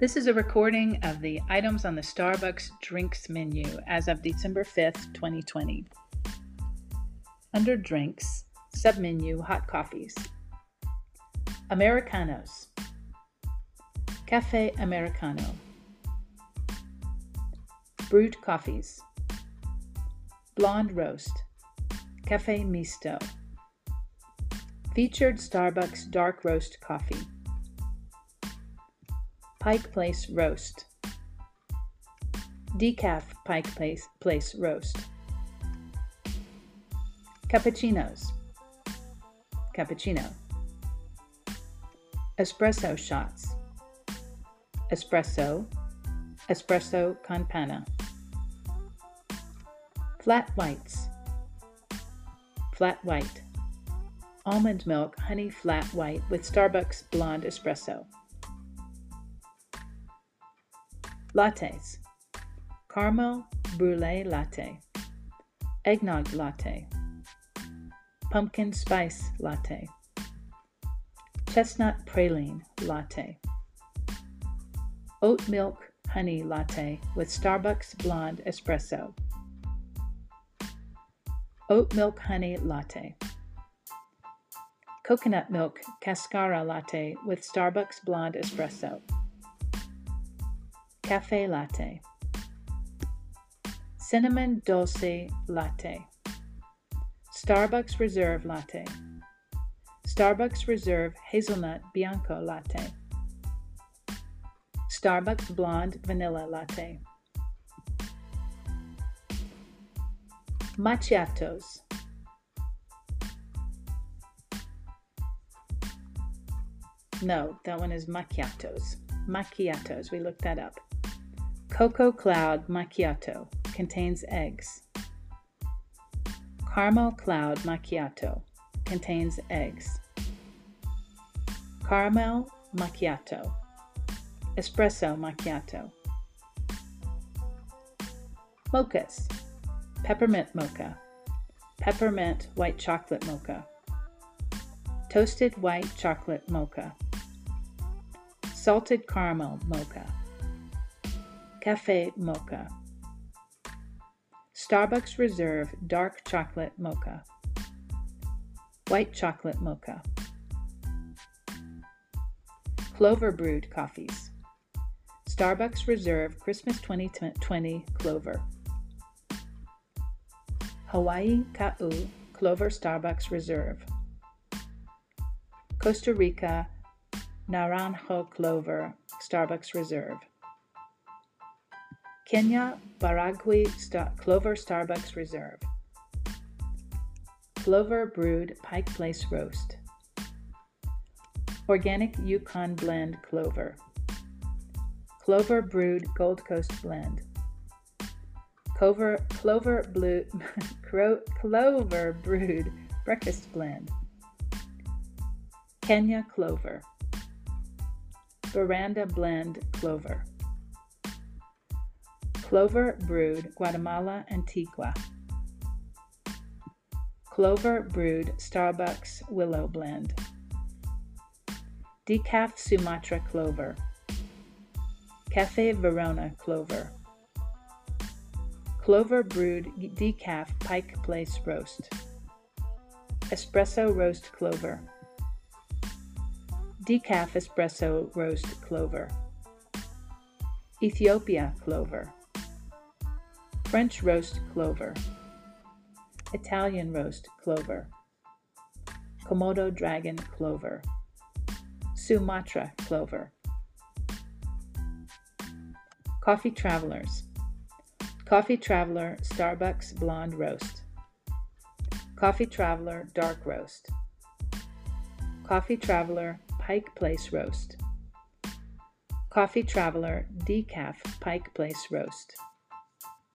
This is a recording of the items on the Starbucks drinks menu as of December 5th, 2020. Under drinks, submenu hot coffees. Americanos. Cafe Americano. Brewed coffees. Blonde roast. Cafe Misto. Featured Starbucks dark roast coffee. Pike Place Roast. Decaf Pike Place, Place Roast. Cappuccinos. Cappuccino. Espresso shots. Espresso. Espresso con panna. Flat whites. Flat white. Almond milk honey flat white with Starbucks blonde espresso. Lattes. Caramel Brulee Latte, Eggnog Latte, Pumpkin Spice Latte, Chestnut Praline Latte, Oat Milk Honey Latte with Starbucks Blonde Espresso, Oat Milk Honey Latte, Coconut Milk Cascara Latte with Starbucks Blonde Espresso. Cafe Latte, Cinnamon Dulce Latte, Starbucks Reserve Latte, Starbucks Reserve Hazelnut Bianco Latte, Starbucks Blonde Vanilla Latte, Macchiatos. No, that one is macchiatos. Macchiatos. We looked that up. Cocoa Cloud Macchiato contains eggs. Caramel Cloud Macchiato contains eggs. Caramel Macchiato. Espresso Macchiato. Mochas. Peppermint Mocha. Peppermint White Chocolate Mocha. Toasted White Chocolate Mocha. Salted Caramel Mocha. Cafe Mocha. Starbucks Reserve Dark Chocolate Mocha. White Chocolate Mocha. Clover Brewed Coffees. Starbucks Reserve Christmas 2020 Clover. Hawaii Ka'u Clover Starbucks Reserve. Costa Rica Naranjo Clover Starbucks Reserve. Kenya Baragwi Star- Clover Starbucks Reserve. Clover Brewed Pike Place Roast. Organic Yukon Blend Clover. Clover Brewed Gold Coast Blend. Clover, Clover Blue, Clover Brewed Breakfast Blend. Kenya Clover. Veranda Blend Clover. Clover Brewed Guatemala Antigua. Clover Brewed Starbucks Willow Blend. Decaf Sumatra Clover. Cafe Verona Clover. Clover Brewed Decaf Pike Place Roast. Espresso Roast Clover. Decaf Espresso Roast Clover. Ethiopia Clover. French roast clover, Italian roast clover, Komodo dragon clover, Sumatra clover. Coffee Travelers, Coffee Traveler Starbucks blonde roast, Coffee Traveler dark roast, Coffee Traveler Pike Place roast, Coffee Traveler decaf Pike Place roast.